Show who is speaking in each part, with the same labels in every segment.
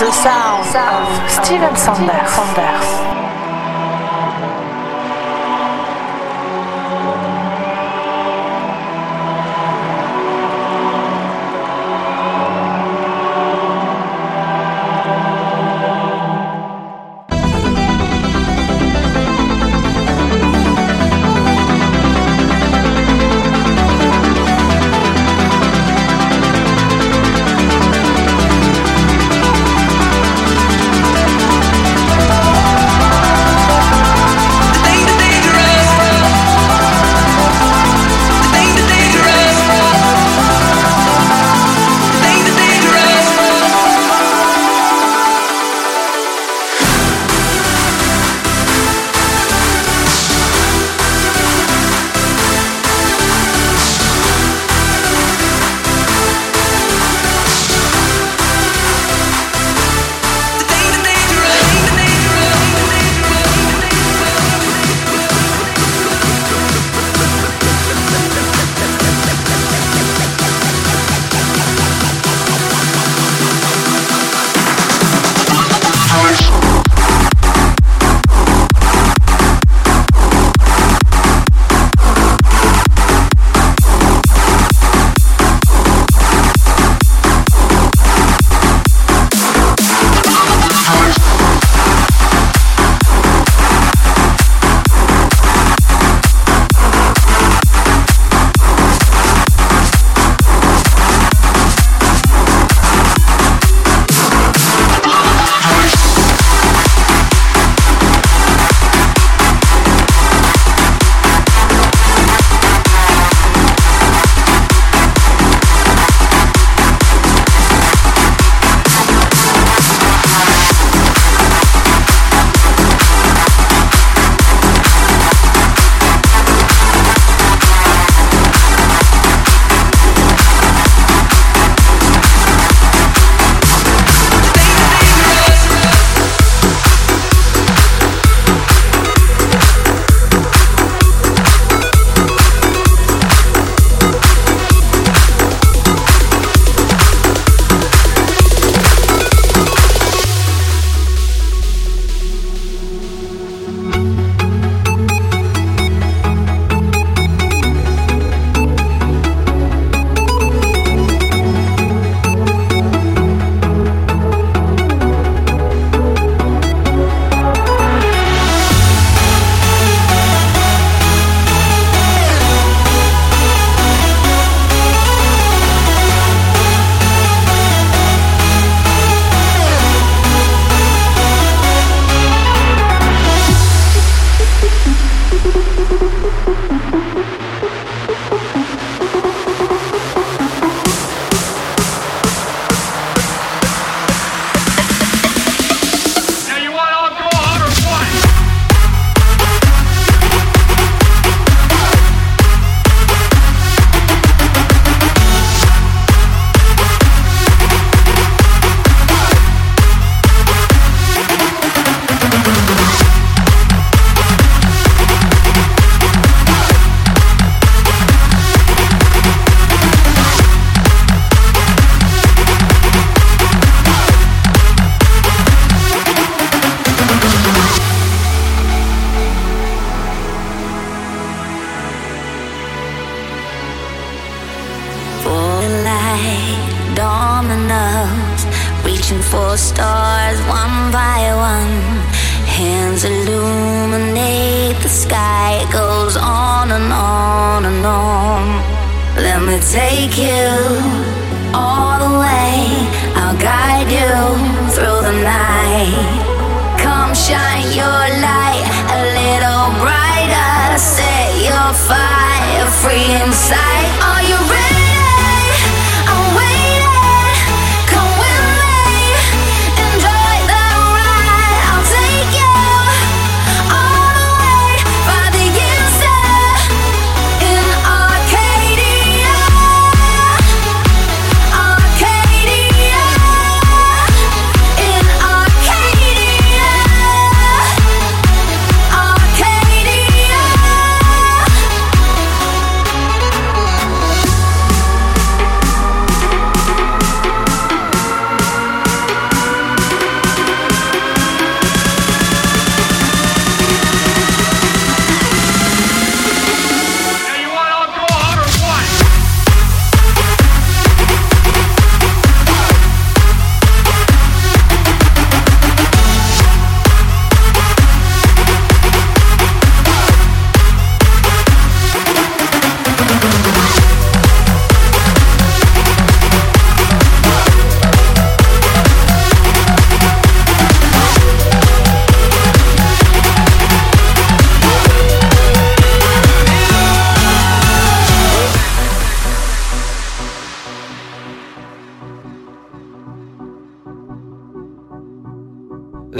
Speaker 1: the sound of Steven Sanders.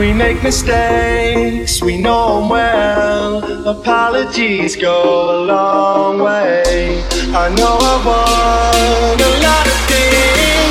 Speaker 2: We
Speaker 3: make mistakes, we know 'em well. Apologies go a long way. I know I want a lot of things,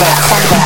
Speaker 4: แบ
Speaker 5: บ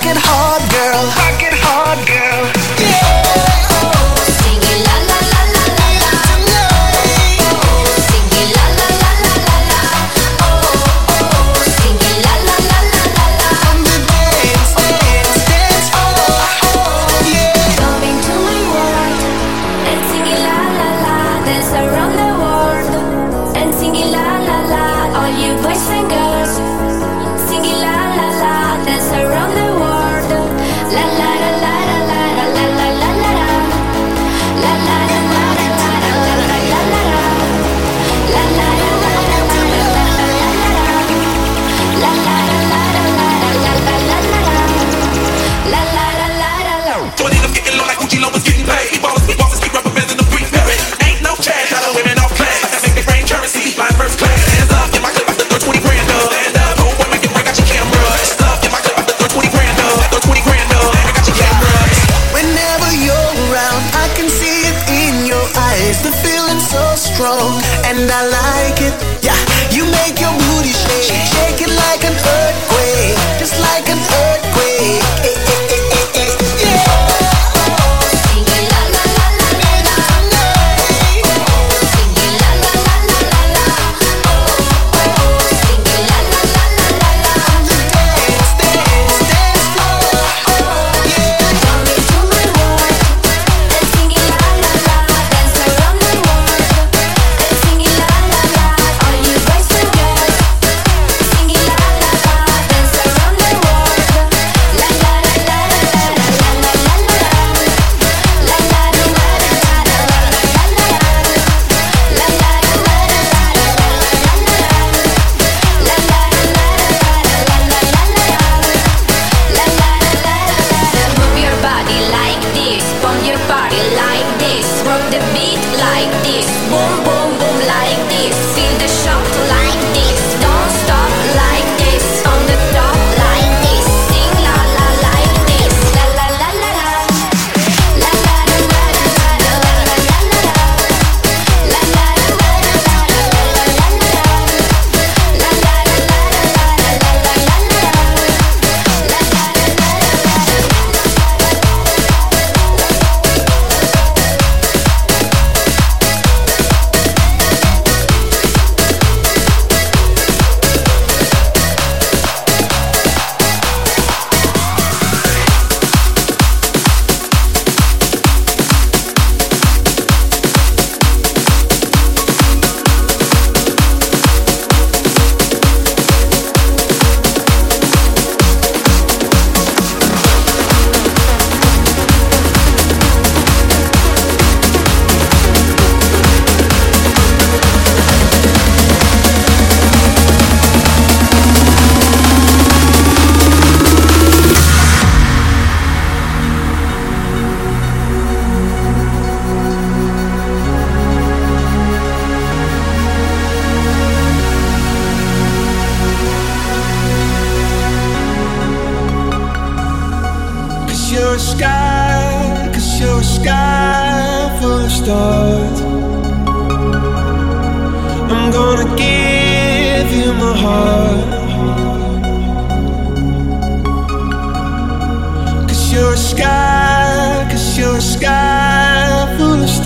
Speaker 6: I'm gonna give you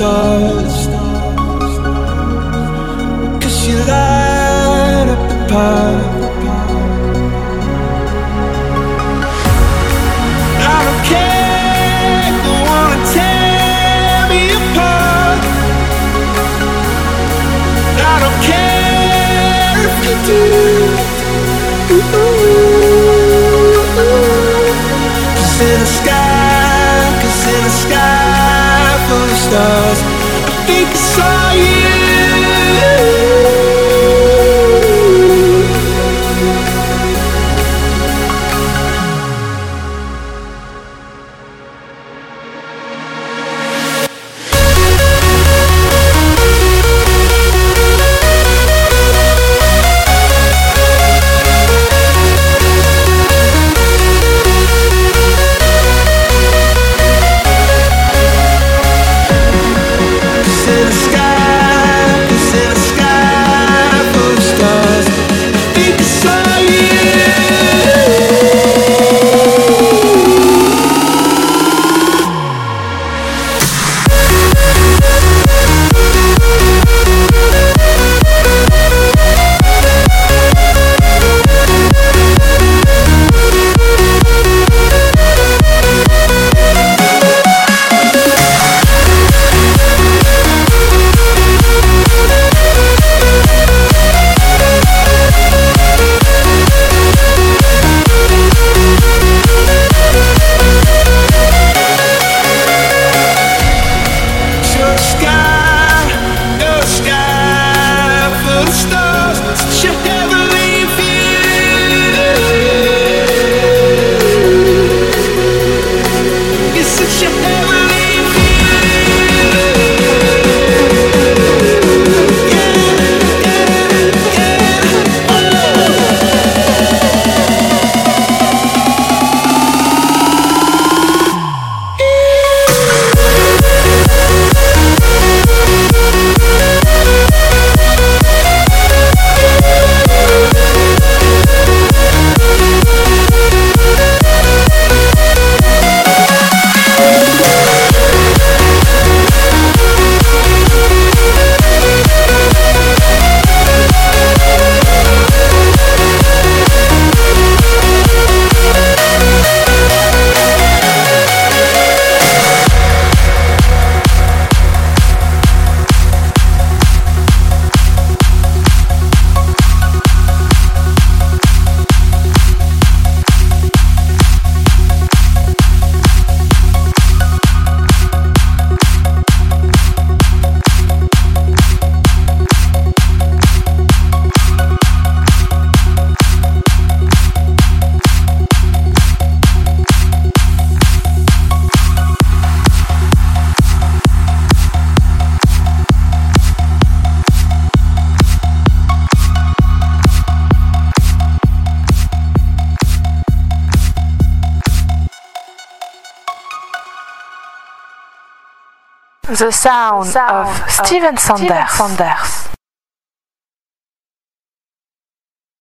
Speaker 3: stars. Cause you light up the path. I saw you. sound, sound of,
Speaker 1: of Steven Sanders. Steven Sanders.